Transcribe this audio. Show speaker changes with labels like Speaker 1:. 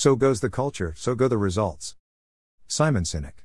Speaker 1: So goes the culture, so go the results. Simon Sinek.